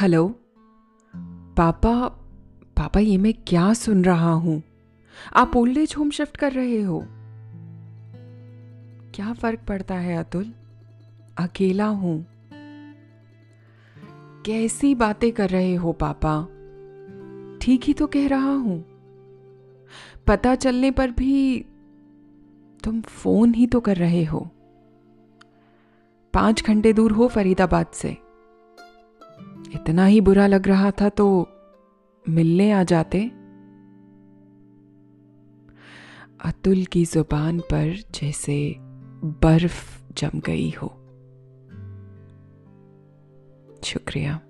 Hello? पापा पापा, ये मैं क्या सुन रहा हूँ? आप ओल्ड एज होम शिफ्ट कर रहे हो। क्या फ़र्क पड़ता है अतुल? अकेला हूँ। कैसी बातें कर रहे हो पापा? ठीक ही तो कह रहा हूँ। पता चलने पर भी तुम फ़ोन ही तो कर रहे हो। पाँच घंटे दूर हो फरीदाबाद से। इतना ही बुरा लग रहा था तो मिलने आ जाते? अतुल की ज़ुबान पर जैसे बर्फ़ जम गई हो। शुक्रिया।